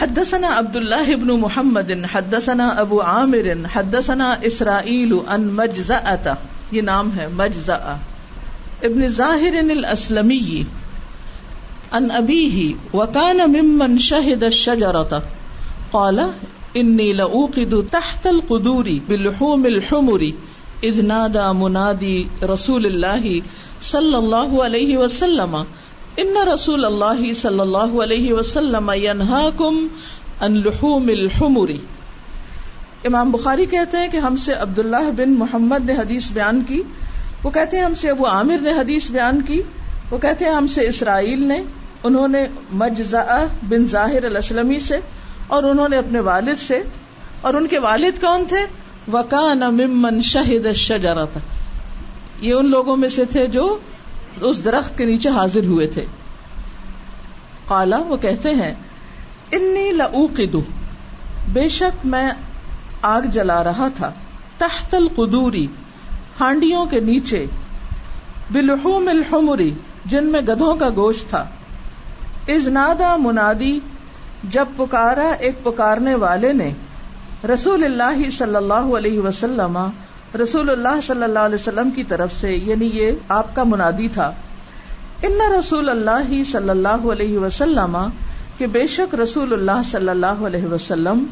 حدثنا عبد الله بن محمد، حدثنا ابو عامر، حدثنا اسرائیل ان مجزأة، یہ نام ہے مجزأ ابن ظاہر الاسلمی، ان ابیہ، وکان ممن شہد الشجرة قال، انی لأوقد تحت القدور باللحوم الحمر، اذ نادى منادی رسول اللہ صلی اللہ علیہ وسلم ان رسول اللہ صلی اللہ علیہ وسلم لحوم الحمر۔ امام بخاری کہتے ہیں کہ ہم سے عبداللہ بن محمد نے حدیث بیان کی، وہ کہتے ہیں ہم سے ابو عامر نے حدیث بیان کی، وہ کہتے ہیں ہم سے اسرائیل نے، انہوں نے مجزا بن ظاہر الاسلمی سے، اور انہوں نے اپنے والد سے۔ اور ان کے والد کون تھے؟ وکان ممن شہد الشجرہ یہ ان لوگوں میں سے تھے جو اس درخت کے نیچے حاضر ہوئے تھے۔ کالا وہ کہتے ہیں، انی لعوقدو بے شک میں آگ جلا رہا تھا۔ تحت القدوری، ہانڈیوں کے نیچے۔ بلحوم الحمری جن میں گدھوں کا گوشت تھا۔ ازنادا منادی، جب پکارا ایک پکارنے والے نے۔ رسول اللہ صلی اللہ علیہ وسلم رسول اللہ صلی اللہ علیہ وسلم کی طرف سے یعنی یہ آپ کا منادی تھا، ان رسول اللہ صلی اللہ علیہ وسلم، کہ بے شک رسول اللہ صلی اللہ علیہ وسلم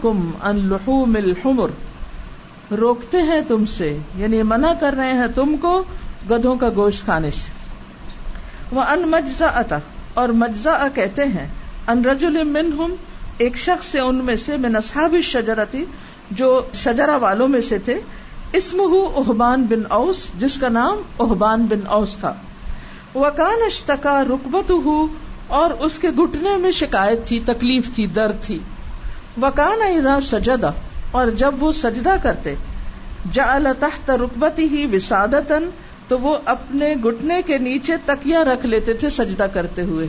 کم ان لحوم الحمر، روکتے ہیں تم سے یعنی منع کر رہے ہیں تم کو گدھوں کا گوشت کھانے سے۔ وہ ان مجزا اتا اور مجزا کہتے ہیں، ان رجل منہم، ایک شخص سے ان میں سے میں نصاب شجرتی جو شجرا والوں میں سے تھے اسم احبان بن اوس، جس کا نام احبان بن اوس تھا۔ وکان اشتکا رکبت اور اس کے گٹنے میں شکایت تھی، تکلیف تھی، درد تھی۔ وکان ادا سجدا اور جب وہ سجدہ کرتے جا تحت رکبتی ہی وسادتن تو وہ اپنے گٹنے کے نیچے تکیا رکھ لیتے تھے سجدہ کرتے ہوئے۔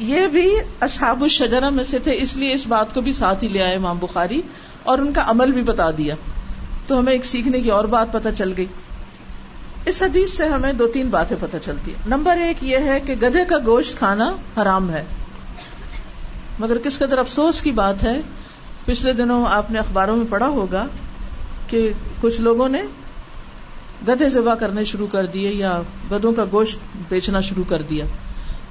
یہ بھی اصحاب الشجرہ میں سے تھے، اس لیے اس بات کو بھی ساتھ ہی لے آئے امام بخاری اور ان کا عمل بھی بتا دیا۔ تو ہمیں ایک سیکھنے کی اور بات پتہ چل گئی۔ اس حدیث سے ہمیں دو تین باتیں پتہ چلتی ہیں۔ نمبر ایک یہ ہے کہ گدھے کا گوشت کھانا حرام ہے۔ مگر کس قدر افسوس کی بات ہے، پچھلے دنوں آپ نے اخباروں میں پڑھا ہوگا کہ کچھ لوگوں نے گدھے ذبح کرنے شروع کر دیے یا گدھوں کا گوشت بیچنا شروع کر دیا۔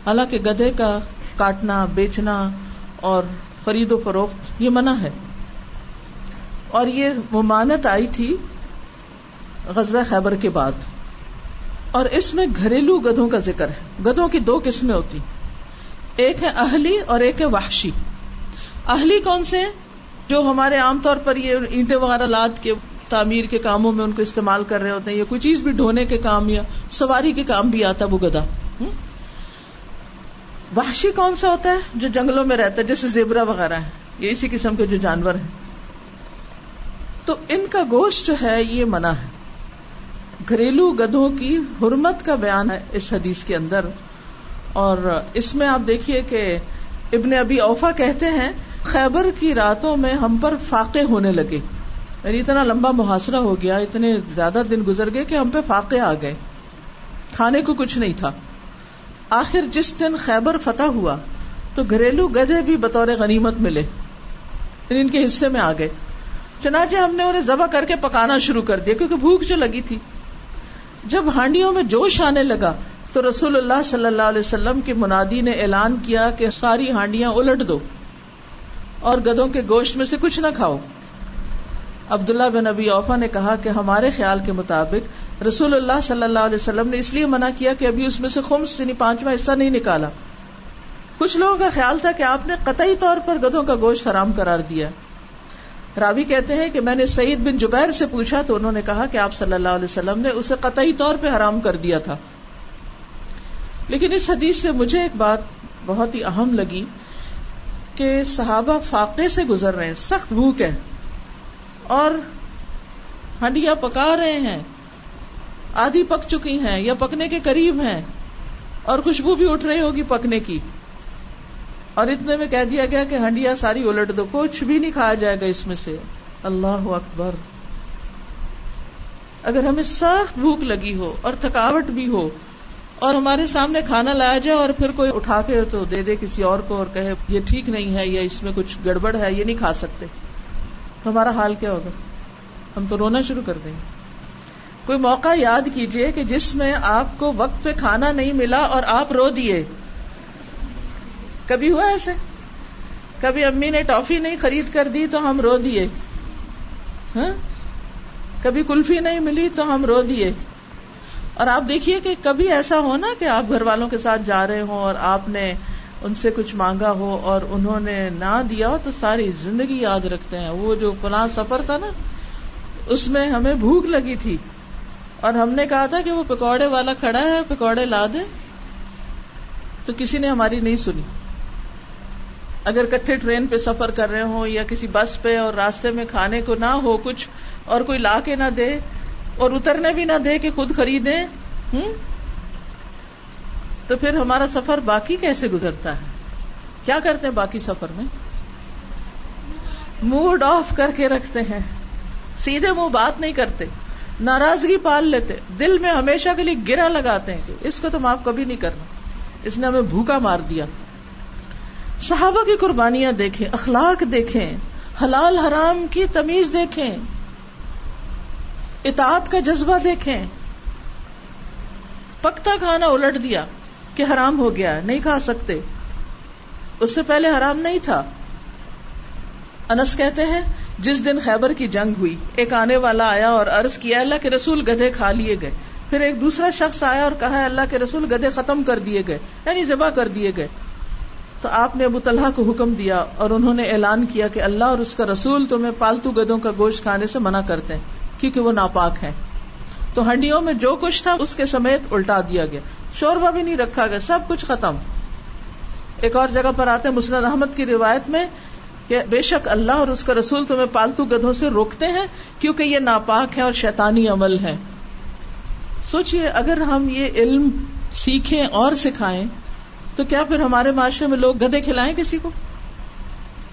حالانکہ گدھے کا کاٹنا، بیچنا اور خرید و فروخت یہ منع ہے۔ اور یہ ممانت آئی تھی غزوہ خیبر کے بعد۔ اور اس میں گھریلو گدھوں کا ذکر ہے۔ گدھوں کی دو قسمیں ہوتی ایک ہے اہلی اور ایک ہے وحشی۔ اہلی کون سے جو ہمارے عام طور پر یہ اینٹیں وغیرہ لاد کے، تعمیر کے کاموں میں ان کو استعمال کر رہے ہوتے ہیں، یا کوئی چیز بھی ڈھونے کے کام یا سواری کے کام بھی آتا وہ گدا وحشی کون سا ہوتا ہے جو جنگلوں میں رہتا ہے؟ جیسے زیبرا وغیرہ ہے یہ اسی قسم کے جو جانور ہیں۔ تو ان کا گوشت جو ہے، یہ منع ہے۔ گھریلو گدھوں کی حرمت کا بیان ہے اس حدیث کے اندر۔ اور اس میں آپ دیکھیے کہ ابن ابی اوفا کہتے ہیں، خیبر کی راتوں میں ہم پر فاقے ہونے لگے۔ یعنی اتنا لمبا محاصرہ ہو گیا، اتنے زیادہ دن گزر گئے کہ ہم پہ فاقے آ گئے۔ کھانے کو کچھ نہیں تھا۔ آخر جس دن خیبر فتح ہوا تو گھریلو گدھے بھی بطور غنیمت ملے۔ یعنی ان کے حصے میں آ گئے۔ چنانچہ ہم نے انہیں ذبح کر کے پکانا شروع کر دیا کیونکہ بھوک جو لگی تھی۔ جب ہانڈیوں میں جوش آنے لگا تو رسول اللہ صلی اللہ علیہ وسلم کے منادی نے اعلان کیا کہ ساری ہانڈیاں الٹ دو اور گدوں کے گوشت میں سے کچھ نہ کھاؤ۔ عبداللہ بن ابی اوفا نے کہا کہ ہمارے خیال کے مطابق رسول اللہ صلی اللہ علیہ وسلم نے اس لیے منع کیا کہ ابھی اس میں سے خمس یعنی پانچواں حصہ نہیں نکالا۔ کچھ لوگوں کا خیال تھا کہ آپ نے قطعی طور پر گدوں کا گوشت حرام قرار دیا۔ راوی کہتے ہیں کہ میں نے سعید بن جبیر سے پوچھا تو انہوں نے کہا کہ آپ صلی اللہ علیہ وسلم نے اسے قطعی طور پہ حرام کر دیا تھا۔ لیکن اس حدیث سے مجھے ایک بات بہت ہی اہم لگی کہ صحابہ فاقے سے گزر رہے ہیں، سخت بھوک ہے اور ہنڈیا پکا رہے ہیں۔ آدھی پک چکی ہیں یا پکنے کے قریب ہیں اور خوشبو بھی اٹھ رہی ہوگی پکنے کی۔ اور اتنے میں کہہ دیا گیا کہ ہنڈیا ساری الٹ دو، کچھ بھی نہیں کھایا جائے گا اس میں سے۔ اللہ اکبر۔ اگر ہمیں سخت بھوک لگی ہو اور تھکاوٹ بھی ہو اور ہمارے سامنے کھانا لایا جائے اور پھر کوئی اٹھا کے تو دے دے کسی اور کو اور کہے یہ ٹھیک نہیں ہے یا اس میں کچھ گڑبڑ ہے، یہ نہیں کھا سکتے۔ ہمارا حال کیا ہوگا؟ ہم تو رونا شروع کر دیں گے۔ کوئی موقع یاد کیجیے کہ جس میں آپ کو وقت پہ کھانا نہیں ملا اور آپ رو دیے۔ کبھی ہوا ایسے؟ کبھی امی نے ٹافی نہیں خرید کر دی تو ہم رو دیے۔ ہاں؟ کبھی کلفی نہیں ملی تو ہم رو دیے۔ اور آپ دیکھیے کہ کبھی ایسا ہو نا کہ آپ گھر والوں کے ساتھ جا رہے ہوں اور آپ نے ان سے کچھ مانگا ہو اور انہوں نے نہ دیا ہو تو ساری زندگی یاد رکھتے ہیں۔ وہ جو فلاں سفر تھا نا، اس میں ہمیں بھوک لگی تھی۔ اور ہم نے کہا تھا کہ وہ پکوڑے والا کھڑا ہے، پکوڑے لا دے۔ تو کسی نے ہماری نہیں سنی۔ اگر کٹھے ٹرین پہ سفر کر رہے ہوں یا کسی بس پہ اور راستے میں کھانے کو نہ ہو کچھ اور کوئی لا کے نہ دے اور اترنے بھی نہ دے کہ خود خریدے تو پھر ہمارا سفر باقی کیسے گزرتا ہے؟ کیا کرتے ہیں باقی سفر میں؟ موڈ آف کر کے رکھتے ہیں۔ سیدھے منہ بات نہیں کرتے۔ ناراضگی پال لیتے دل میں ہمیشہ کے لیے گرا لگاتے ہیں کہ اس کو تو معاف کبھی نہیں کرنا۔ اس نے ہمیں بھوکا مار دیا۔ صحابہ کی قربانیاں دیکھیں، اخلاق دیکھیں، حلال حرام کی تمیز دیکھیں، اطاعت کا جذبہ دیکھیں۔ پکتا کھانا الٹ دیا کہ حرام ہو گیا، نہیں کھا سکتے۔ اس سے پہلے حرام نہیں تھا۔ انس کہتے ہیں جس دن خیبر کی جنگ ہوئی، ایک آنے والا آیا اور عرض کیا، اللہ کے رسول گدھے کھا لیے گئے۔ پھر ایک دوسرا شخص آیا اور کہا، اللہ کے رسول گدھے ختم کر دیے گئے یعنی ذبح کر دیے گئے۔ تو آپ نے ابو طلحہ کو حکم دیا اور انہوں نے اعلان کیا کہ اللہ اور اس کا رسول تمہیں پالتو گدوں کا گوشت کھانے سے منع کرتے ہیں، کیونکہ وہ ناپاک ہے تو ہنڈیوں میں جو کچھ تھا، اس کے سمیت الٹا دیا گیا۔ شوربہ بھی نہیں رکھا گیا، سب کچھ ختم۔ ایک اور جگہ پر آتے مسند احمد کی روایت میں کہ بے شک اللہ اور اس کا رسول تمہیں پالتو گدھوں سے روکتے ہیں کیونکہ یہ ناپاک ہے اور شیطانی عمل ہے۔ سوچئے اگر ہم یہ علم سیکھیں اور سکھائیں، تو کیا پھر ہمارے معاشرے میں لوگ گدے کھلائیں کسی کو؟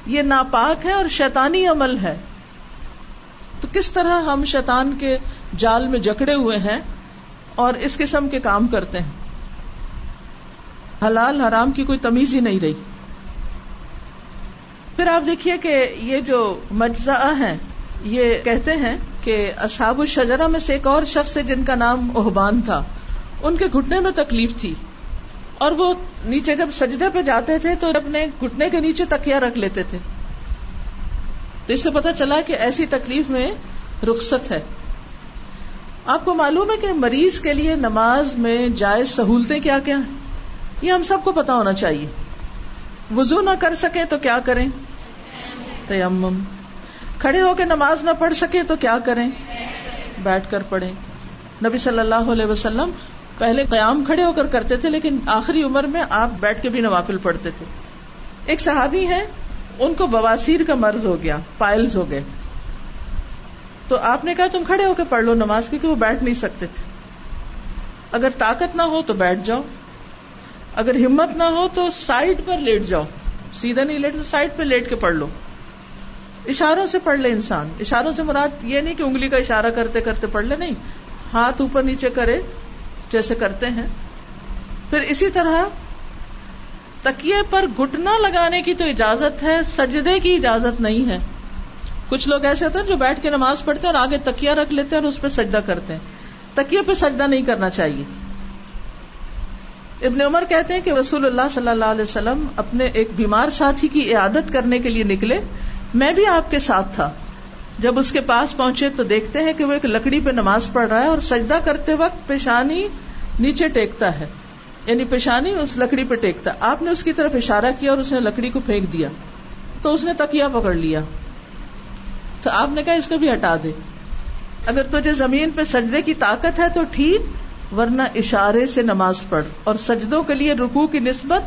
یہ ناپاک ہے اور شیطانی عمل ہے۔ تو کس طرح ہم شیطان کے جال میں جکڑے ہوئے ہیں اور اس قسم کے کام کرتے ہیں؟ حلال حرام کی کوئی تمیز ہی نہیں رہی۔ پھر آپ دیکھیے کہ یہ جو مجزا ہے یہ کہتے ہیں کہ اصحاب الشجرہ میں سے ایک اور شخص تھے جن کا نام احبان تھا۔ ان کے گھٹنے میں تکلیف تھی۔ اور وہ نیچے جب سجدے پہ جاتے تھے تو اپنے گھٹنے کے نیچے تکیا رکھ لیتے تھے۔ تو اس سے پتا چلا کہ ایسی تکلیف میں رخصت ہے۔ آپ کو معلوم ہے کہ مریض کے لیے نماز میں جائز سہولتیں کیا کیا ہیں؟ یہ ہم سب کو پتا ہونا چاہیے۔ وضو نہ کر سکے تو کیا کریں؟ تیمم۔ کھڑے ہو کے نماز نہ پڑھ سکے تو کیا کریں؟ بیٹھ کر پڑھیں۔ نبی صلی اللہ علیہ وسلم پہلے قیام کھڑے ہو کر کرتے تھے، لیکن آخری عمر میں آپ بیٹھ کے بھی نوافل پڑھتے تھے۔ ایک صحابی ہے ان کو بواسیر کا مرض ہو گیا، پائلز ہو گئے۔ تو آپ نے کہا تم کھڑے ہو کے پڑھ لو نماز، کیونکہ وہ بیٹھ نہیں سکتے تھے۔ اگر طاقت نہ ہو تو بیٹھ جاؤ۔ اگر ہمت نہ ہو تو سائڈ پر لیٹ جاؤ۔ سیدھا نہیں لیٹ تو سائڈ پہ لیٹ کے پڑھ لو۔ اشاروں سے پڑھ لے انسان۔ اشاروں سے مراد یہ نہیں کہ انگلی کا اشارہ کرتے کرتے پڑھ لے، نہیں۔ ہاتھ اوپر نیچے کرے جیسے کرتے ہیں۔ پھر اسی طرح تکیے پر گٹنا لگانے کی تو اجازت ہے، سجدے کی اجازت نہیں ہے۔ کچھ لوگ ایسے ہوتے ہیں جو بیٹھ کے نماز پڑھتے ہیں اور آگے تکیا رکھ لیتے ہیں اور اس پہ سجدہ کرتے ہیں۔ تکیے پہ سجدہ نہیں کرنا چاہیے۔ ابن عمر کہتے ہیں کہ رسول اللہ صلی اللہ علیہ وسلم اپنے ایک بیمار ساتھی کی عیادت کرنے کے لیے نکلے۔ میں بھی آپ کے ساتھ تھا۔ جب اس کے پاس پہنچے تو دیکھتے ہیں کہ وہ ایک لکڑی پہ نماز پڑھ رہا ہے اور سجدہ کرتے وقت پیشانی نیچے ٹیکتا ہے۔ یعنی پیشانی اس لکڑی پہ ٹیکتا۔ آپ نے اس کی طرف اشارہ کیا اور اس نے لکڑی کو پھینک دیا۔ تو اس نے تکیا پکڑ لیا۔ تو آپ نے کہا اس کو بھی ہٹا دے۔ اگر تجھے زمین پہ سجدے کی طاقت ہے تو ٹھیک ورنہ اشارے سے نماز پڑھ اور سجدوں کے لیے رکو کی نسبت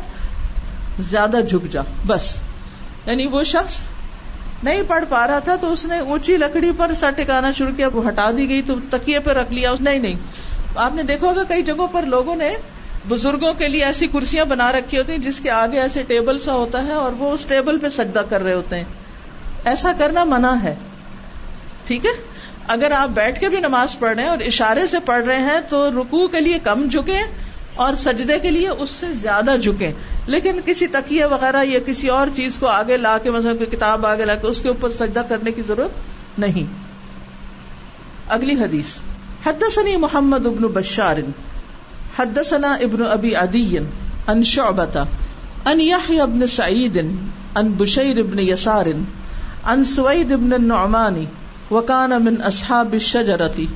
زیادہ جھک جا، بس۔ یعنی وہ شخص نہیں پڑھ پا رہا تھا تو اس نے اونچی لکڑی پر سر ٹکانا شروع کیا، وہ ہٹا دی گئی، تو تکیے پہ رکھ لیا، اس نہیں نہیں۔ آپ نے دیکھا ہوگا کئی جگہوں پر لوگوں نے بزرگوں کے لیے ایسی کرسیاں بنا رکھی ہوتی ہیں جس کے آگے ایسے ٹیبل سا ہوتا ہے اور وہ اس ٹیبل پہ سجدہ کر رہے ہوتے ہیں۔ ایسا کرنا منع ہے۔ ٹھیک ہے؟ اگر آپ بیٹھ کے بھی نماز پڑھ رہے ہیں اور اشارے سے پڑھ رہے ہیں تو رکو کے لیے کم جھکے اور سجدے کے لیے اس سے زیادہ جھکے لیکن کسی تکیے وغیرہ یا کسی اور چیز کو آگے لا کے، مثلا کوئی کتاب آگے لا کے، اس کے اوپر سجدہ کرنے کی ضرورت نہیں۔ اگلی حدیث۔ حدثني محمد ابن بشار، حدثنا ابن ابی عدی ان شعبتا ان يحيى ابن سعید ان بشیر ابن یسار ان سوید ابن النعمان وكان من اصحاب الشجرة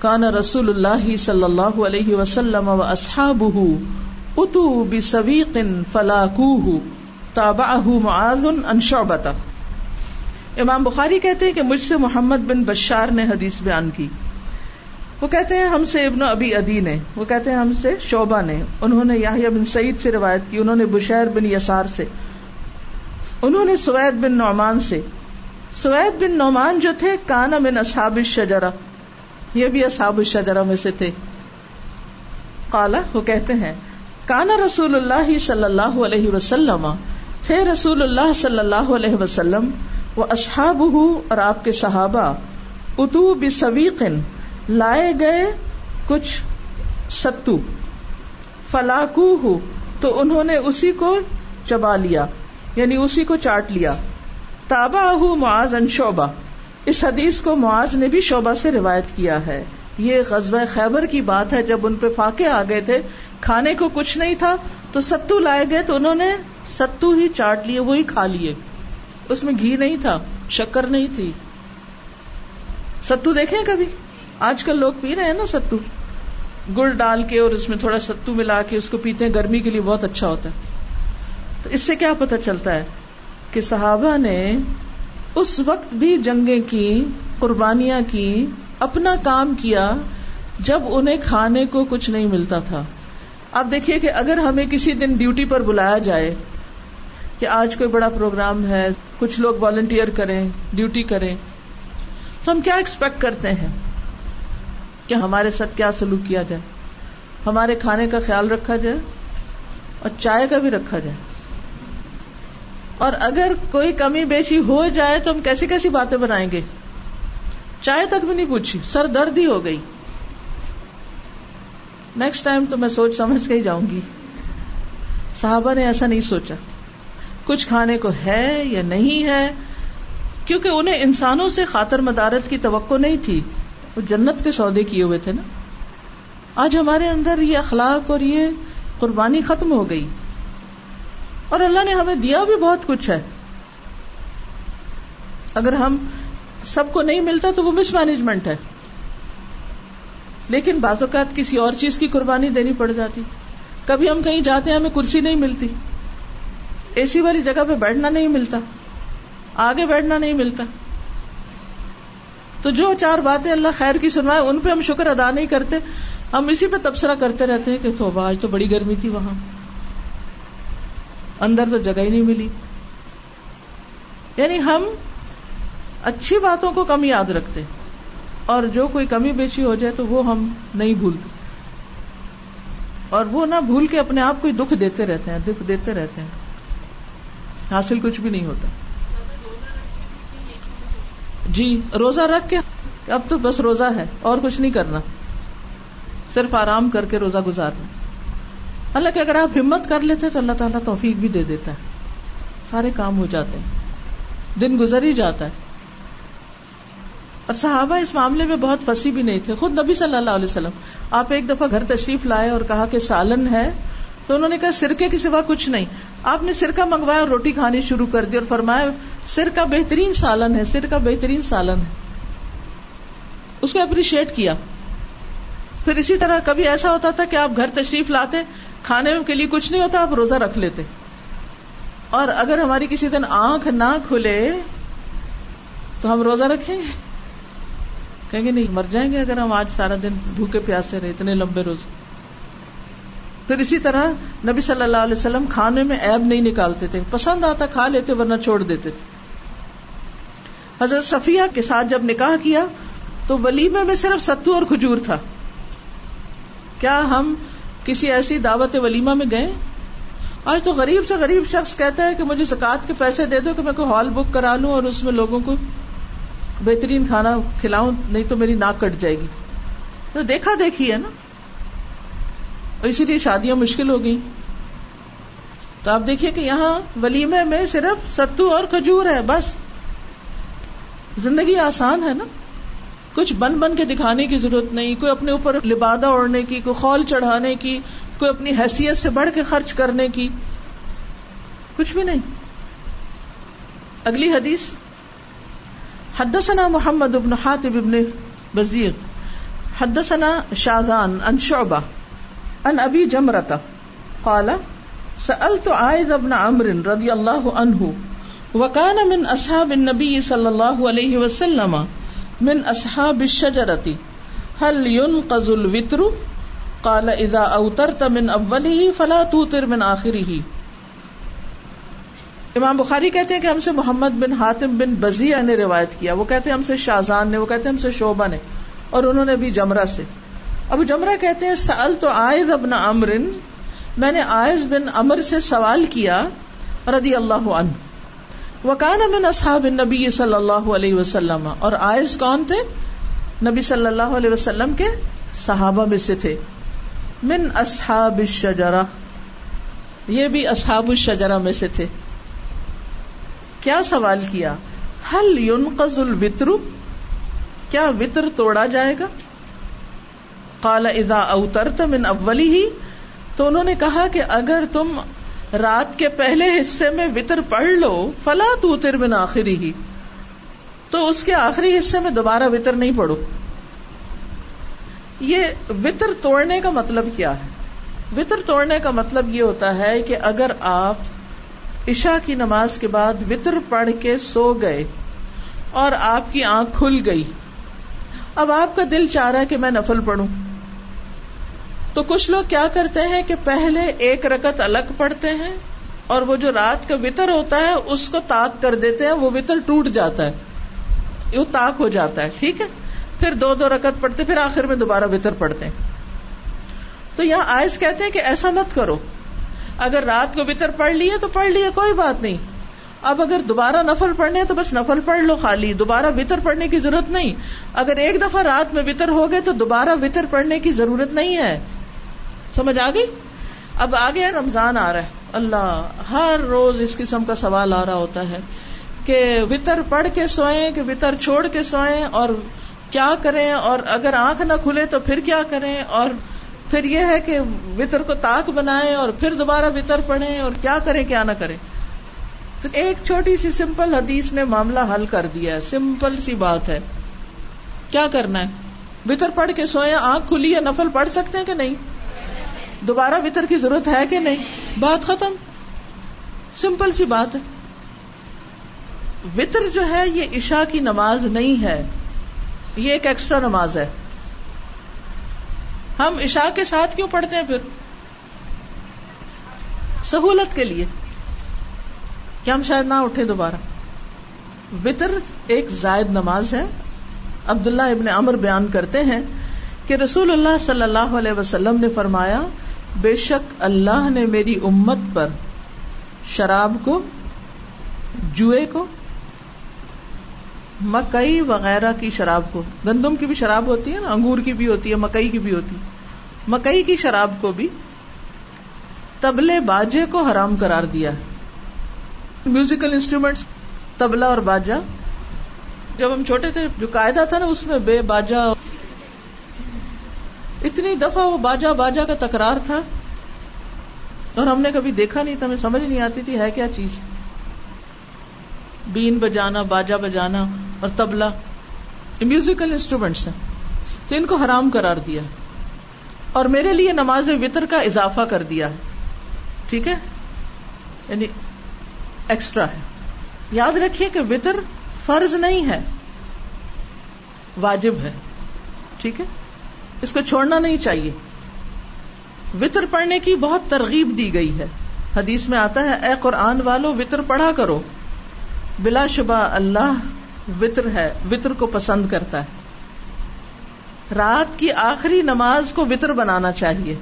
کان رسول اللہ صلی اللہ علیہ وسلم و اصحاب اتو بسویق فلاکوہ. تابعہ معاذ ان شعبتا امام بخاری کہتے ہیں کہ مجھ سے محمد بن بشار نے حدیث بیان کی. وہ کہتے ہیں ہم سے ابن ابی ادی نے، وہ کہتے ہیں ہم سے شعبہ نے، انہوں نے یاہیا بن سعید سے روایت کی، انہوں نے بشیر بن یسار سے، انہوں نے سوید بن نعمان سے سوید بن نعمان جو تھے، کانا بن اصحاب الشجرہ۔ یہ بھی اصحاب الشجرہ میں سے تھے۔ قالا، وہ کہتے ہیں، کانا رسول اللہ صلی اللہ علیہ وسلم۔ تھے رسول اللہ صلی اللہ علیہ وسلم، وہ اصحاب اور آپ کے صحابہ۔ اتو بسویقن، لائے گئے کچھ ستو۔ فلاکو تو انہوں نے اسی کو چبا لیا یعنی اسی کو چاٹ لیا۔ تابا معاذ ان شعبہ اس حدیث کو معاذ نے بھی شعبہ سے روایت کیا ہے۔ یہ غزوہ خیبر کی بات ہے، جب ان پہ فاقے آ گئے تھے، کھانے کو کچھ نہیں تھا، تو ستو لائے گئے تو انہوں نے ستو ہی چاٹ لیے، وہی کھا لیے۔ اس میں گھی نہیں تھا، شکر نہیں تھی۔ ستو دیکھیں کبھی؟ آج کل لوگ پی رہے ہیں نا ستو۔ گڑ ڈال کے اور اس میں تھوڑا ستو ملا کے اس کو پیتے ہیں، گرمی کے لیے بہت اچھا ہوتا ہے۔ تو اس سے کیا پتہ چلتا ہے؟ کہ صحابہ نے اس وقت بھی جنگیں کی، قربانیاں کی، اپنا کام کیا جب انہیں کھانے کو کچھ نہیں ملتا تھا۔ آپ دیکھیے کہ اگر ہمیں کسی دن ڈیوٹی پر بلایا جائے کہ آج کوئی بڑا پروگرام ہے، کچھ لوگ والنٹیئر کریں، ڈیوٹی کریں، تو ہم کیا ایکسپیکٹ کرتے ہیں کہ ہمارے ساتھ کیا سلوک کیا جائے؟ ہمارے کھانے کا خیال رکھا جائے اور چائے کا بھی رکھا جائے۔ اور اگر کوئی کمی بیشی ہو جائے تو ہم کیسی کیسی باتیں بنائیں گے؟ چائے تک بھی نہیں پوچھی، سر درد ہی ہو گئی۔ نیکسٹ ٹائم تو میں سوچ سمجھ کے ہی جاؤں گی۔ صحابہ نے ایسا نہیں سوچا۔ کچھ کھانے کو ہے یا نہیں ہے؟ کیونکہ انہیں انسانوں سے خاطر مدارت کی توقع نہیں تھی۔ وہ جنت کے سودے کیے ہوئے تھے نا۔ آج ہمارے اندر یہ اخلاق اور یہ قربانی ختم ہو گئی۔ اور اللہ نے ہمیں دیا بھی بہت کچھ ہے۔ اگر ہم سب کو نہیں ملتا تو وہ مس مینجمنٹ ہے۔ لیکن بعض اوقات کسی اور چیز کی قربانی دینی پڑ جاتی۔ کبھی ہم کہیں جاتے ہیں، ہمیں کرسی نہیں ملتی۔ اے سی والی جگہ پہ بیٹھنا نہیں ملتا۔ آگے بیٹھنا نہیں ملتا۔ تو جو چار باتیں اللہ خیر کی سنوائے، ان پہ ہم شکر ادا نہیں کرتے۔ ہم اسی پہ تبصرہ کرتے رہتے ہیں کہ تو آج تو بڑی گرمی تھی وہاں۔ اندر تو جگہ ہی نہیں ملی۔ یعنی ہم اچھی باتوں کو کم یاد رکھتے اور جو کوئی کمی بیچی ہو جائے تو وہ ہم نہیں بھولتے۔ اور وہ نہ بھول کے اپنے آپ کو دکھ دیتے رہتے ہیں، دکھ دیتے رہتے ہیں۔ حاصل کچھ بھی نہیں ہوتا۔ جی روزہ رکھ کے، اب تو بس روزہ ہے، اور کچھ نہیں کرنا۔ صرف آرام کر کے روزہ گزارنا۔ اللہ کہ اگر آپ ہمت کر لیتے تو اللہ تعالیٰ توفیق بھی دے دیتا ہے۔ سارے کام ہو جاتے ہیں۔ دن گزر ہی جاتا ہے۔ اور صحابہ اس معاملے میں بہت فسی بھی نہیں تھے۔ خود نبی صلی اللہ علیہ وسلم، آپ ایک دفعہ گھر تشریف لائے اور کہا کہ سالن ہے تو انہوں نے کہا سرکے کے سوا کچھ نہیں۔ آپ نے سرکہ منگوایا اور روٹی کھانی شروع کر دی اور فرمایا سر کا بہترین سالن ہے سر کا بہترین سالن ہے۔ اس کو اپریشیٹ کیا۔ پھر اسی طرح کبھی ایسا ہوتا تھا کہ آپ گھر تشریف لاتے کھانے کے لیے کچھ نہیں ہوتا، آپ روزہ رکھ لیتے۔ اور اگر ہماری کسی دن آنکھ نہ کھلے، تو ہم روزہ رکھیں۔ گے کہیں گے نہیں، مر جائیں گے اگر ہم آج سارا دن بھوکے پیاسے رہے، اتنے لمبے روز پھر اسی طرح نبی صلی اللہ علیہ وسلم کھانے میں ایب نہیں نکالتے تھے۔ پسند آتا کھا لیتے، ورنہ چھوڑ دیتے تھے۔ حضرت صفیہ کے ساتھ جب نکاح کیا، تو ولیمے میں صرف ستو اور کھجور تھا۔ کیا ہم کسی ایسی دعوت ولیمہ میں گئے؟ آج تو غریب سے غریب شخص کہتا ہے کہ مجھے زکات کے پیسے دے دو کہ میں کوئی ہال بک کرا لوں اور اس میں لوگوں کو بہترین کھانا کھلاؤں، نہیں تو میری ناک کٹ جائے گی۔ تو دیکھا دیکھی ہے نا؟ اور اسی لیے شادیاں مشکل ہو گئی تو آپ دیکھیے کہ یہاں ولیمے میں صرف ستو اور کھجور ہے، بس۔ زندگی آسان ہے نا؟ کچھ بن بن کے دکھانے کی ضرورت نہیں، کوئی اپنے اوپر لبادہ اوڑھنے کی، کوئی خول چڑھانے کی، کوئی اپنی حیثیت سے بڑھ کے خرچ کرنے کی، کچھ بھی نہیں۔ اگلی حدیث، حدثنا محمد ابن حاتب ابن بزیر، حدثنا شادان ان شعبہ ان ابی جمرتا قال، سألت عائد ابن عمر رضی اللہ عنہ، وکان من اصحاب النبی صلی اللہ علیہ وسلم من اصحاب الشجرتی هل ينقض الوتر؟ قال اذا اوترت من اوله فلا توتر من آخره. امام بخاری کہتے ہیں کہ ہم سے محمد بن حاتم بن بزیا نے روایت کیا۔ وہ کہتے ہیں ہم سے شاہزان نے، وہ کہتے ہیں ہم سے شعبہ نے، اور انہوں نے بھی جمرہ سے۔ اب جمرہ کہتے ہیں سأل تو آئز ابن امرن میں نے آئز بن امر سے سوال کیا رضی اللہ عنہ۔ وکان من اصحاب النبی صلی اللہ علیہ وسلم۔ اور آئز کون تھے؟ نبی صلی اللہ علیہ وسلم کے صحابہ میں سے تھے۔ من اصحاب الشجرہ یہ بھی اصحاب الشجرہ میں سے تھے۔ کیا سوال کیا؟ حل ينقض الوتر؟ کیا وطر توڑا جائے گا؟ قال اذا اوترت من اولی ہی تو انہوں نے کہا کہ اگر تم رات کے پہلے حصے میں وطر پڑھ لو، فلا توتر من آخری ہی تو اس کے آخری حصے میں دوبارہ وطر نہیں پڑھو۔ یہ وطر توڑنے کا مطلب کیا ہے؟ وطر توڑنے کا مطلب یہ ہوتا ہے کہ اگر آپ عشاء کی نماز کے بعد وطر پڑھ کے سو گئے اور آپ کی آنکھ کھل گئی۔ اب آپ کا دل چاہ رہا ہے کہ میں نفل پڑھوں۔ تو کچھ لوگ کیا کرتے ہیں کہ پہلے ایک رکت الگ پڑھتے ہیں اور وہ جو رات کا وطر ہوتا ہے اس کو تاک کر دیتے ہیں، وہ وطر ٹوٹ جاتا ہے۔ وہ تاک ہو جاتا ہے، ٹھیک ہے؟ پھر دو دو رکت پڑھتے، پھر آخر میں دوبارہ وطر پڑھتے۔ ہیں تو یہاں آئس کہتے ہیں کہ ایسا مت کرو۔ اگر رات کو بتر پڑھ لیے تو پڑھ لیے، کوئی بات نہیں۔ اب اگر دوبارہ نفل پڑھنے تو بس نفل پڑھ لو خالی، دوبارہ بتر پڑھنے کی ضرورت نہیں۔ اگر ایک دفعہ رات میں بتر ہو گئے تو دوبارہ بتر پڑھنے کی ضرورت نہیں ہے۔ سمجھ آ گئی؟ اب آگے رمضان آ رہا ہے۔ اللہ، ہر روز اس قسم کا سوال آ رہا ہوتا ہے کہ وطر پڑھ کے سوئیں کہ وطر چھوڑ کے سوئیں اور کیا کریں؟ اور اگر آنکھ نہ کھلے تو پھر کیا کریں؟ اور پھر یہ ہے کہ وطر کو تاک بنائے اور پھر دوبارہ وطر پڑھیں اور کیا کریں، کیا نہ کریں۔ پھر ایک چھوٹی سی سمپل حدیث نے معاملہ حل کر دیا ہے۔ سمپل سی بات ہے۔ کیا کرنا ہے؟ وطر پڑھ کے سوئے آنکھ کھلی ہے، نفل پڑھ سکتے ہیں کہ نہیں؟ دوبارہ وطر کی ضرورت ہے کہ نہیں؟ بات ختم۔ سمپل سی بات ہے۔ وطر جو ہے، یہ عشاء کی نماز نہیں ہے۔ یہ ایک ایکسٹرا نماز ہے۔ ہم عشاء کے ساتھ کیوں پڑھتے ہیں پھر؟ سہولت کے لیے۔ کہ ہم شاید نہ اٹھے دوبارہ۔ وطر ایک زائد نماز ہے۔ عبداللہ ابن امر بیان کرتے ہیں۔ کہ رسول اللہ صلی اللہ علیہ وسلم نے فرمایا، بے شک اللہ نے میری امت پر شراب کو، جوئے کو، مکئی وغیرہ کی شراب کو، گندم کی بھی شراب ہوتی ہے نا، انگور کی بھی ہوتی ہے، مکئی کی بھی ہوتی ہے، مکئی کی شراب کو بھی تبلے باجے کو حرام قرار دیا میوزیکل انسٹرومینٹس تبلا اور باجا۔ جب ہم چھوٹے تھے، جو قاعدہ تھا نا، اس میں بے باجا اتنی دفعہ وہ باجا باجا کا تکرار تھا اور ہم نے کبھی دیکھا نہیں تھا، ہمیں سمجھ نہیں آتی تھی ہے کیا چیز۔ بین بجانا، باجا بجانا اور تبلا یہ میوزیکل انسٹرومینٹس ہیں۔ تو ان کو حرام قرار دیا۔ اور میرے لیے نماز وطر کا اضافہ کر دیا۔ ٹھیک ہے؟ یعنی ایکسٹرا ہے۔ یاد رکھیے کہ وطر فرض نہیں ہے۔ واجب ہے۔ ٹھیک ہے؟ اس کو چھوڑنا نہیں چاہیے۔ وطر پڑھنے کی بہت ترغیب دی گئی ہے۔ حدیث میں آتا ہے، اے قرآن والو، وطر پڑھا کرو۔ بلا شبہ اللہ وطر ہے، وطر کو پسند کرتا ہے۔ رات کی آخری نماز کو وطر بنانا چاہیے۔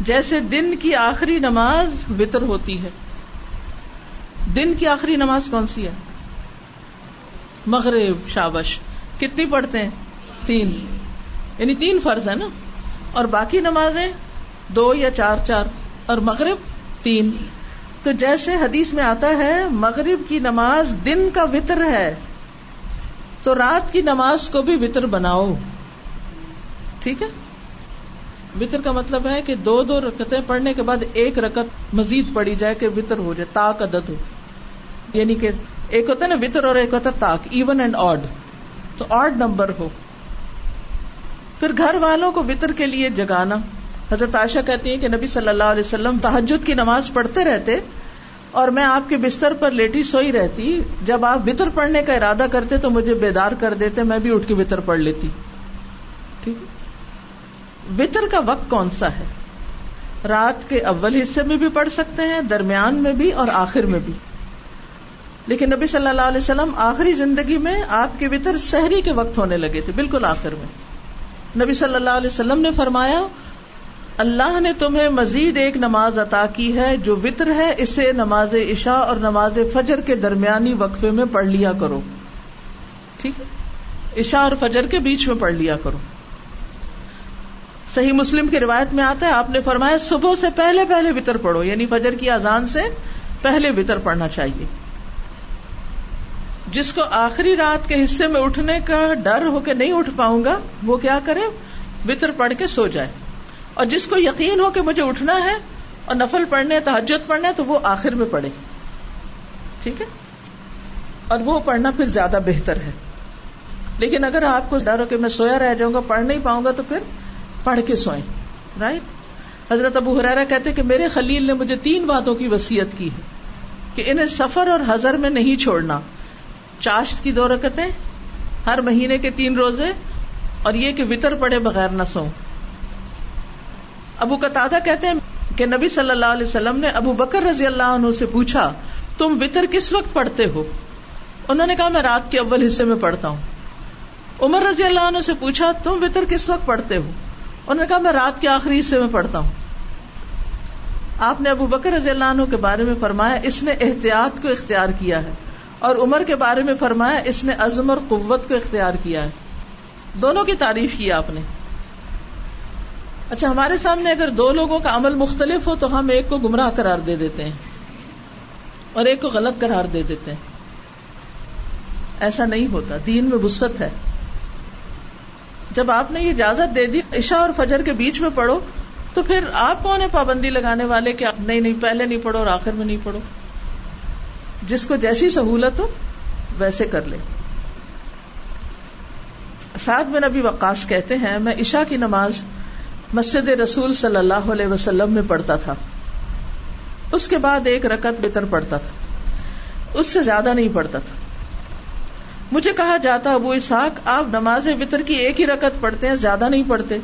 جیسے دن کی آخری نماز وطر ہوتی ہے۔ دن کی آخری نماز کون سی ہے؟ مغرب، شابش۔ کتنی پڑھتے ہیں؟ تین۔ یعنی تین فرض ہے نا اور باقی نمازیں دو یا چار چار اور مغرب تین تو جیسے حدیث میں آتا ہے، مغرب کی نماز دن کا وطر ہے، تو رات کی نماز کو بھی وطر بناؤ۔ ٹھیک ہے؟ وطر کا مطلب ہے کہ دو دو رکتیں پڑھنے کے بعد ایک رکت مزید پڑی جائے کہ وطر ہو جائے تاک عدد ہو۔ یعنی کہ ایک ہوتا ہے نا وطر اور ایک ہوتا ہے تاک ایون اینڈ آڈ تو آڈ نمبر ہو۔ پھر گھر والوں کو وطر کے لیے جگانا۔ حضرت عائشہ کہتی ہیں کہ نبی صلی اللہ علیہ وسلم تحجد کی نماز پڑھتے رہتے اور میں آپ کے بستر پر لیٹی سوئی رہتی۔ جب آپ وطر پڑھنے کا ارادہ کرتے تو مجھے بیدار کر دیتے، میں بھی اٹھ کے وطر پڑھ لیتی۔ ٹھیک۔ وطر کا وقت کون سا ہے؟ رات کے اول حصے میں بھی پڑھ سکتے ہیں، درمیان میں بھی اور آخر میں بھی۔ لیکن نبی صلی اللہ علیہ وسلم آخری زندگی میں آپ کے وطر سحری کے وقت ہونے لگے تھے، بالکل آخر میں۔ نبی صلی اللہ علیہ وسلم نے فرمایا، اللہ نے تمہیں مزید ایک نماز عطا کی ہے جو وطر ہے، اسے نماز عشاء اور نماز فجر کے درمیانی وقفے میں پڑھ لیا کرو۔ ٹھیک ہے؟ عشاء اور فجر کے بیچ میں پڑھ لیا کرو۔ صحیح مسلم کی روایت میں آتا ہے، آپ نے فرمایا، صبح سے پہلے پہلے وطر پڑھو یعنی فجر کی اذان سے پہلے وطر پڑھنا چاہیے۔ جس کو آخری رات کے حصے میں اٹھنے کا ڈر ہو کے نہیں اٹھ پاؤں گا، وہ کیا کرے؟ وطر پڑھ کے سو جائے۔ اور جس کو یقین ہو کہ مجھے اٹھنا ہے اور نفل پڑھنے تحجت پڑھنا ہے، تو وہ آخر میں پڑھے۔ ٹھیک ہے؟ اور وہ پڑھنا پھر زیادہ بہتر ہے۔ لیکن اگر آپ کو ڈر ہو کہ میں سویا رہ جاؤں گا، پڑھ نہیں پاؤں گا، تو پھر پڑھ کے سوئیں۔ رائٹ حضرت ابو حرارا کہتے کہ میرے خلیل نے مجھے تین باتوں کی وسیعت کی ہے کہ انہیں سفر اور حضر میں نہیں چھوڑنا۔ چاشت کی دو رکتیں، ہر مہینے کے تین روزے، اور یہ کہ وطر پڑے بغیر نہ سو۔ ابو کا کہتے ہیں کہ نبی صلی اللہ علیہ وسلم نے ابو بکر رضی اللہ عنہ سے پوچھا، تم وطر کس وقت پڑھتے ہو؟ انہوں نے کہا، میں رات کے اول حصے میں پڑھتا ہوں۔ عمر رضی اللہ عنہ سے پوچھا، تم وطر کس وقت پڑھتے ہو؟ انہوں نے کہا، میں رات کے آخری حصے میں پڑھتا ہوں۔ آپ نے ابو بکر رضی اللہ عنہ کے بارے میں فرمایا، اس نے احتیاط کو اختیار کیا ہے۔ اور عمر کے بارے میں فرمایا، اس نے عزم اور قوت کو اختیار کیا ہے۔ دونوں کی تعریف کی آپ نے۔ اچھا ہمارے سامنے اگر دو لوگوں کا عمل مختلف ہو تو ہم ایک کو گمراہ قرار دے دیتے ہیں اور ایک کو غلط قرار دے دیتے ہیں۔ ایسا نہیں ہوتا، دین میں وسط ہے۔ جب آپ نے یہ اجازت دے دی، عشاء اور فجر کے بیچ میں پڑھو تو پھر آپ کون ہے پابندی لگانے والے کہ نہیں نہیں، پہلے نہیں پڑھو اور آخر میں نہیں پڑھو؟ جس کو جیسی سہولت ہو، ویسے کر لے۔ سعد بن ابھی وقاص کہتے ہیں، میں عشاء کی نماز مسجد رسول صلی اللہ علیہ وسلم میں پڑھتا تھا۔ اس کے بعد ایک رکت بتر پڑھتا تھا۔ اس سے زیادہ نہیں پڑھتا تھا۔ مجھے کہا جاتا، ابو اسحاق، آپ نماز وطر کی ایک ہی رکت پڑھتے ہیں، زیادہ نہیں پڑھتے۔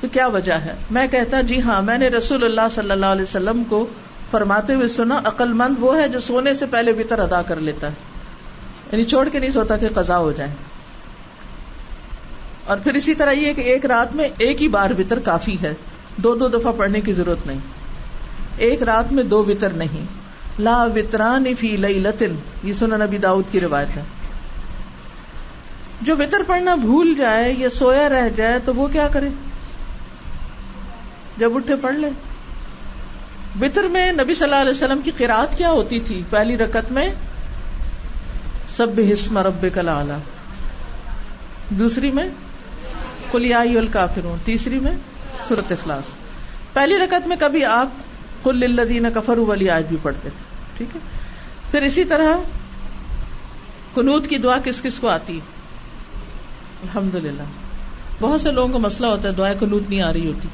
تو کیا وجہ ہے؟ میں کہتا جی ہاں میں نے رسول اللہ صلی اللہ علیہ وسلم کو فرماتے ہوئے سنا عقل مند وہ ہے جو سونے سے پہلے وطر ادا کر لیتا ہے۔ یعنی چھوڑ کے نہیں سوتا کہ قضا ہو جائے۔ اور پھر اسی طرح یہ کہ ایک رات میں ایک ہی بار وطر کافی ہے۔ دو دو دفعہ پڑھنے کی ضرورت نہیں۔ ایک رات میں دو وطر نہیں۔ لا وطران فی لطن یہ سنا نبی داؤد کی روایت ہے۔ جو وطر پڑھنا بھول جائے یا سویا رہ جائے تو وہ کیا کرے؟ جب اٹھے پڑھ لے۔ وطر میں نبی صلی اللہ علیہ وسلم کی قرآت کیا ہوتی تھی؟ پہلی رکت میں سب حسم رب کلا دوسری میں کلیائی الکافرون. تیسری میں سورت اخلاص. پہلی رکت میں کبھی آپ کل الدین کفر والی آج بھی پڑھتے تھے. ٹھیک ہے؟ پھر اسی طرح کنوت کی دعا کس کس کو آتی؟ الحمد للہ بہت سے لوگوں کا مسئلہ ہوتا ہے، دعائیں کنوت نہیں آ رہی ہوتی۔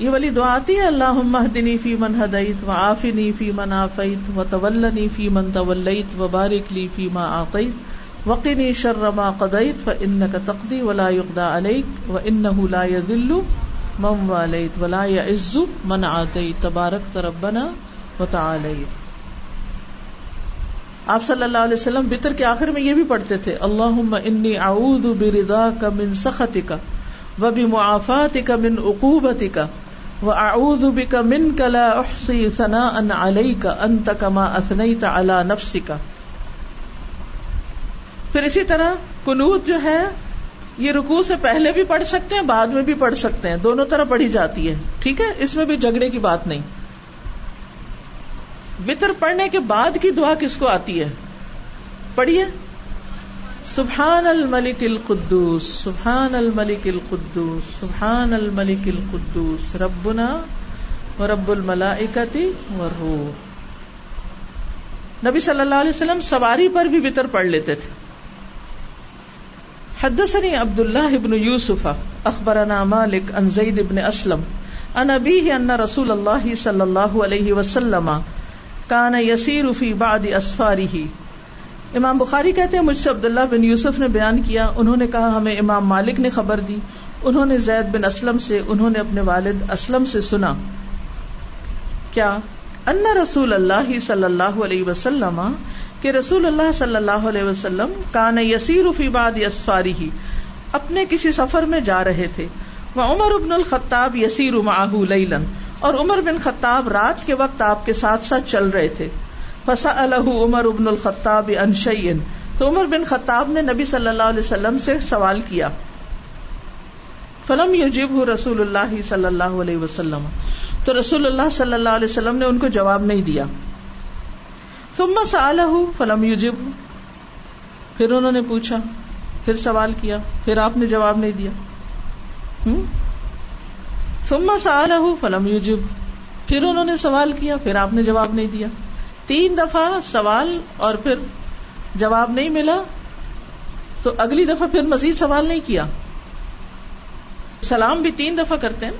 یہ والی دعا آتی ہے اللہ دنی فی من ہدعت و آفنی فی من آفیت و طولنی فی من طولت و بارک لی فی ما آقیت وقنی شر ما قدیت و ان کا تقدی ولا يقدا علیک و ان لا يذل من والیت ولا يعز من آتیت تبارک تربنا و تعالیت آپ صلی اللہ علیہ وسلم بطر کے آخر میں یہ بھی پڑھتے تھے اللہ انی اعوذ برضاک من سخطک و بمعافاتک من عقوبتک. وأعوذ بك منك لا أحصي ثناء عليك أنت كما أثنيت على نفسك۔ پھر اسی طرح کنوت جو ہے، یہ رکو سے پہلے بھی پڑھ سکتے ہیں، بعد میں بھی پڑھ سکتے ہیں۔ دونوں طرح پڑھی جاتی ہے، ٹھیک ہے؟ اس میں بھی جھگڑے کی بات نہیں۔ وطر پڑھنے کے بعد کی دعا کس کو آتی ہے؟ پڑھیے۔ سبحان الملک القدوس سبحان الملک القدوس سبحان الملک القدوس، ربنا و رب الملائکتی والروح نبی صلی اللہ علیہ وسلم سواری پر بھی وطر پڑھ لیتے تھے۔ حدثني عبد الله بن يوسف اخبرنا مالك عن زيد بن اسلم، عن ابيه ان رسول الله صلى الله عليه وسلم كان يسير في بعض اسفاره امام بخاری کہتے ہیں، مجھ سے عبداللہ بن یوسف نے بیان کیا، انہوں نے کہا، ہمیں امام مالک نے خبر دی۔ انہوں نے زید بن اسلم سے، انہوں نے اپنے والد اسلم سے سنا۔ کیا؟ ان رسول اللہ صلی اللہ علیہ وسلم، کہ رسول اللہ صلی اللہ علیہ وسلم کان یسیر فی بعد اسفاری ہی اپنے کسی سفر میں جا رہے تھے۔ وہ عمر ابن الخطاب یسیر معاہ لیلن اور عمر بن خطاب رات کے وقت آپ کے ساتھ ساتھ چل رہے تھے۔ فسا الح عمر ابن الخطاب انشین تو عمر بن خطاب نے نبی صلی اللہ علیہ وسلم سے سوال کیا، فلم یجب رسول اللہ صلی اللہ علیہ وسلم، تو رسول اللہ صلی اللہ علیہ وسلم نے ان کو جواب نہیں دیا۔ ثم سالہ فلم یجب پھر انہوں نے پوچھا، پھر سوال کیا، پھر آپ نے جواب نہیں دیا۔ ثم سالہ فلم یجب پھر انہوں نے سوال کیا، پھر آپ نے جواب نہیں دیا۔ تین دفعہ سوال اور پھر جواب نہیں ملا تو اگلی دفعہ پھر مزید سوال نہیں کیا۔ سلام بھی تین دفعہ کرتے ہیں۔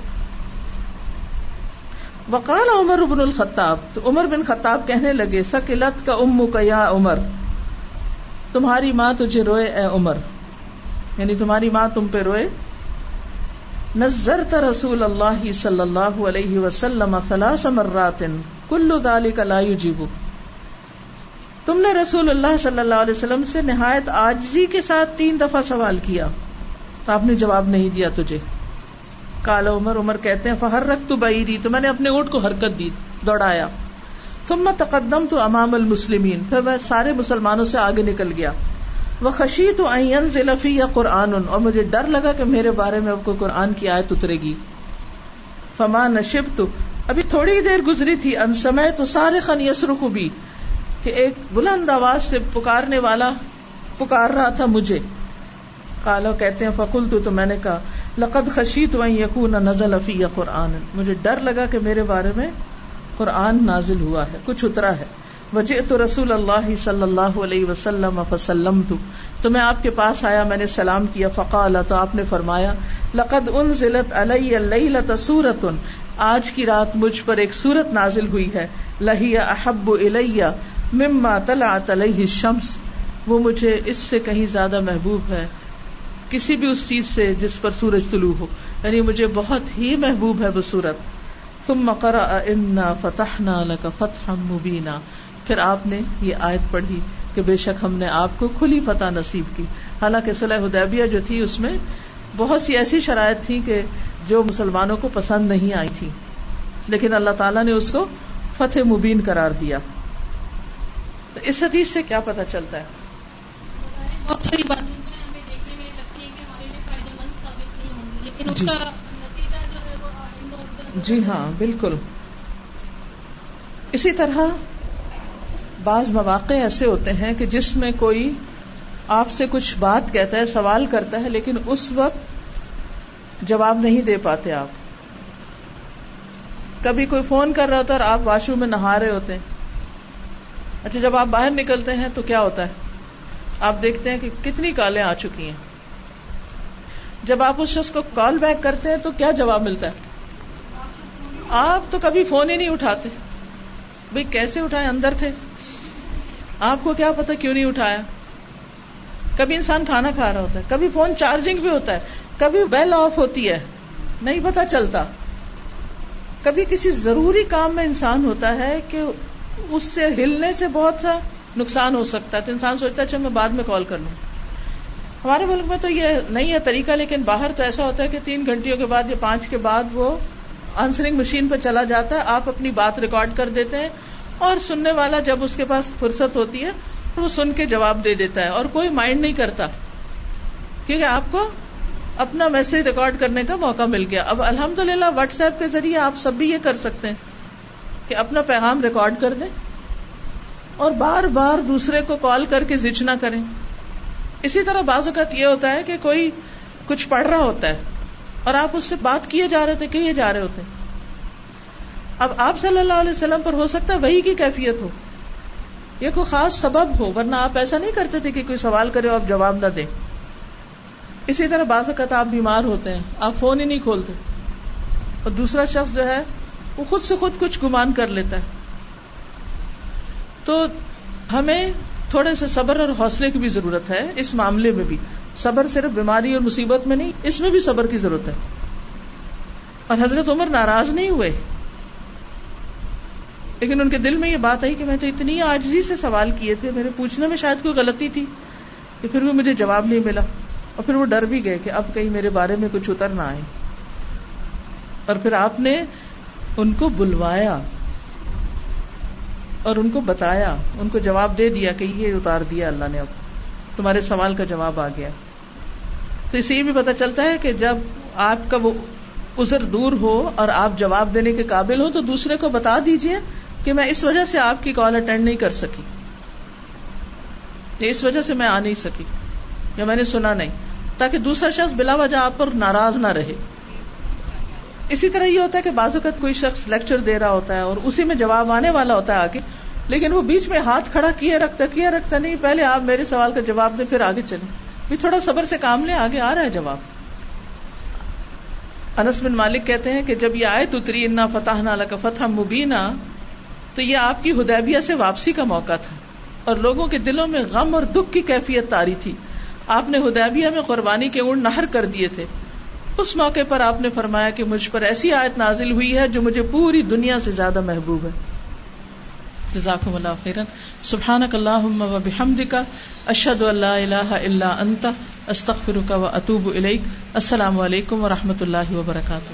وقال عمر بن الخطاب، تو عمر بن خطاب کہنے لگے سکلت کا امو کا یا عمر، تمہاری ماں تجھے روئے، اے عمر۔ یعنی تمہاری ماں تم پہ روئے۔ نظرت رسول اللہ صلی اللہ علیہ وسلم ثلاث مرات کل ذلك لا يجيب تم نے رسول اللہ صلی اللہ علیہ وسلم سے نہایت آجزی کے ساتھ تین دفعہ سوال کیا. تو آپ نے جواب نہیں دیا تجھے. کالا عمر عمر کہتے ہیں فہر رکھ تو بعیری تو میں نے اپنے اونٹ کو حرکت دی، دوڑایا. ثم تقدم تو امام المسلمین پھر میں سارے مسلمانوں سے آگے نکل گیا. وہ خشی تو این ضلفی یا قرآن، اور مجھے ڈر لگا کہ میرے بارے میں اب کو قرآن کی آیت اترے گی۔ فما نشب تو ابھی تھوڑی دیر گزری تھی، ان سمے تو سارے خن یسر کو بھی کہ ایک بلند آواز سے پکارنے والا پکار رہا تھا مجھے۔ کالا کہتے ہیں فکل تو تو میں نے کہا، لقد خشی تو یقون نزل افی یا قرآن۔ مجھے ڈر لگا کہ میرے بارے میں قرآن نازل ہوا ہے، کچھ اترا ہے۔ وجہ تو رسول اللہ صلی اللہ علیہ وسلم فسلم تو میں آپ کے پاس آیا، میں نے سلام کیا، فقال، تو آپ نے فرمایا، لقد ان ضلعت علیہ سورت آج کی رات مجھ پر ایک سورت نازل ہوئی ہے. لہیا احب الیہ مما طلعت علیہ الشمس. وہ مجھے اس سے کہیں زیادہ محبوب ہے. کسی بھی اس چیز سے جس پر سورج طلوع ہو. یعنی مجھے بہت ہی محبوب ہے وہ سورت. ثم قرأ انا فتحنا لك فتحا مبینا. پھر آپ نے یہ آیت پڑھی کہ بے شک ہم نے آپ کو کھلی فتح نصیب کی۔ حالانکہ صلح حدیبیہ جو تھی اس میں بہت سی ایسی شرائط تھی کہ جو مسلمانوں کو پسند نہیں آئی تھی لیکن اللہ تعالیٰ نے اس کو فتح مبین قرار دیا۔ تو اس حدیث سے کیا پتا چلتا ہے؟ بہت ساری باتیں ہمیں دیکھنے میں لگتی ہے کہ ہمارے لیے فائدہ مند ثابت نہیں ہوں گی۔ لیکن اس جی۔ کا نتیجہ جو ہے وہ آئندہ مختلف جی ہاں بالکل۔ اسی طرح بعض مواقع ایسے ہوتے ہیں کہ جس میں کوئی آپ سے کچھ بات کہتا ہے، سوال کرتا ہے، لیکن اس وقت جواب نہیں دے پاتے آپ۔ کبھی کوئی فون کر رہا ہوتا ہے اور آپ واش روم میں نہا رہے ہوتے ہیں۔ اچھا جب آپ باہر نکلتے ہیں تو کیا ہوتا ہے؟ آپ دیکھتے ہیں کہ کتنی کالیں آ چکی ہیں۔ جب آپ اس شخص کو کال بیک کرتے ہیں تو کیا جواب ملتا ہے؟ آپ تو کبھی فون ہی نہیں اٹھاتے۔ بھائی، کیسے اٹھائے؟ اندر تھے۔ آپ کو کیا پتا کیوں نہیں اٹھایا؟ کبھی انسان کھانا کھا رہا ہوتا ہے، کبھی فون چارجنگ بھی ہوتا ہے، کبھی بیل آف ہوتی ہے، نہیں پتا چلتا۔ کبھی کسی ضروری کام میں انسان ہوتا ہے کہ اس سے ہلنے سے بہت سا نقصان ہو سکتا ہے، تو انسان سوچتا ہے اچھا میں بعد میں کال کر لوں۔ ہمارے ملک میں تو یہ نہیں ہے طریقہ، لیکن باہر تو ایسا ہوتا ہے کہ تین گھنٹیوں کے بعد یا پانچ کے بعد وہ آنسرنگ مشین پہ چلا جاتا ہے، آپ اپنی بات ریکارڈ کر دیتے ہیں۔ اور سننے والا جب اس کے پاس فرصت ہوتی ہے تو وہ سن کے جواب دے دیتا ہے اور کوئی مائنڈ نہیں کرتا۔ کیونکہ آپ کو اپنا میسج ریکارڈ کرنے کا موقع مل گیا۔ اب الحمد للہ واٹس ایپ کے ذریعے آپ سب بھی یہ کر سکتے ہیں کہ اپنا پیغام ریکارڈ کر دیں اور بار بار دوسرے کو کال کر کے زچ نہ کریں۔ اسی طرح بعض اوقات یہ ہوتا ہے کہ کوئی کچھ پڑھ رہا ہوتا ہے اور آپ اس سے بات کیے جا رہے تھے کیے جا رہے ہوتے ہیں۔ اب آپ صلی اللہ علیہ وسلم پر ہو سکتا ہے وہی کی کیفیت ہو۔ یہ کوئی خاص سبب ہو، ورنہ آپ ایسا نہیں کرتے تھے کہ کوئی سوال کرے آپ جواب نہ دیں اسی طرح بعض اوقات آپ بیمار ہوتے ہیں، آپ فون ہی نہیں کھولتے۔ اور دوسرا شخص جو ہے، وہ خود سے خود کچھ گمان کر لیتا ہے۔ تو ہمیں تھوڑے سے صبر اور حوصلے کی بھی ضرورت ہے، اس معاملے میں بھی۔ صبر صرف بیماری اور مصیبت میں نہیں، اس میں بھی صبر کی ضرورت ہے۔ اور حضرت عمر ناراض نہیں ہوئے۔ لیکن ان کے دل میں یہ بات آئی کہ میں تو اتنی آجزی سے سوال کیے تھے، میرے پوچھنے میں شاید کوئی غلطی تھی کہ پھر بھی مجھے جواب نہیں ملا اور پھر وہ ڈر بھی گئے کہ اب کہیں میرے بارے میں کچھ اتر نہ آئے۔ اور پھر آپ نے ان کو بلوایا اور ان کو بتایا، ان کو جواب دے دیا کہ یہ اتار دیا اللہ نے اب۔ تمہارے سوال کا جواب آ گیا۔ تو اسے یہ بھی پتا چلتا ہے کہ جب آپ کا وہ ازر دور ہو اور آپ جواب دینے کے قابل ہو تو دوسرے کو بتا دیجیے کہ میں اس وجہ سے آپ کی کال اٹینڈ نہیں کر سکی۔ اس وجہ سے میں آ نہیں سکی۔ یا میں نے سنا نہیں۔ تاکہ دوسرا شخص بلا وجہ آپ پر ناراض نہ رہے۔ اسی طرح یہ ہوتا ہے کہ بعض اوقات کوئی شخص لیکچر دے رہا ہوتا ہے اور اسی میں جواب آنے والا ہوتا ہے آگے، لیکن وہ بیچ میں ہاتھ کھڑا کیے رکھتا کیے رکھتا نہیں۔ پہلے آپ میرے سوال کا جواب دیں، پھر آگے چلیں۔ بھی تھوڑا صبر سے کام لیں، آگے آ رہا ہے جواب۔ انس بن مالک کہتے ہیں کہ جب یہ آئے اتری، انا فتح نالا کا فتح مبینہ تو یہ آپ کی ہدیبیہ سے واپسی کا موقع تھا اور لوگوں کے دلوں میں غم اور دکھ کی کیفیت تاری تھی۔ آپ نے ہدیبیہ میں قربانی کے اونٹ نہر کر دیے تھے۔ اس موقع پر آپ نے فرمایا کہ مجھ پر ایسی آیت نازل ہوئی ہے جو مجھے پوری دنیا سے زیادہ محبوب ہے۔ جزاکم اللہ خیرن سبحانک اللہم و بحمدک۔ اشہد ان لا الہ الا انت۔ استغفرک و اتوب الیک۔ السلام علیکم و رحمۃ اللہ وبرکاتہ۔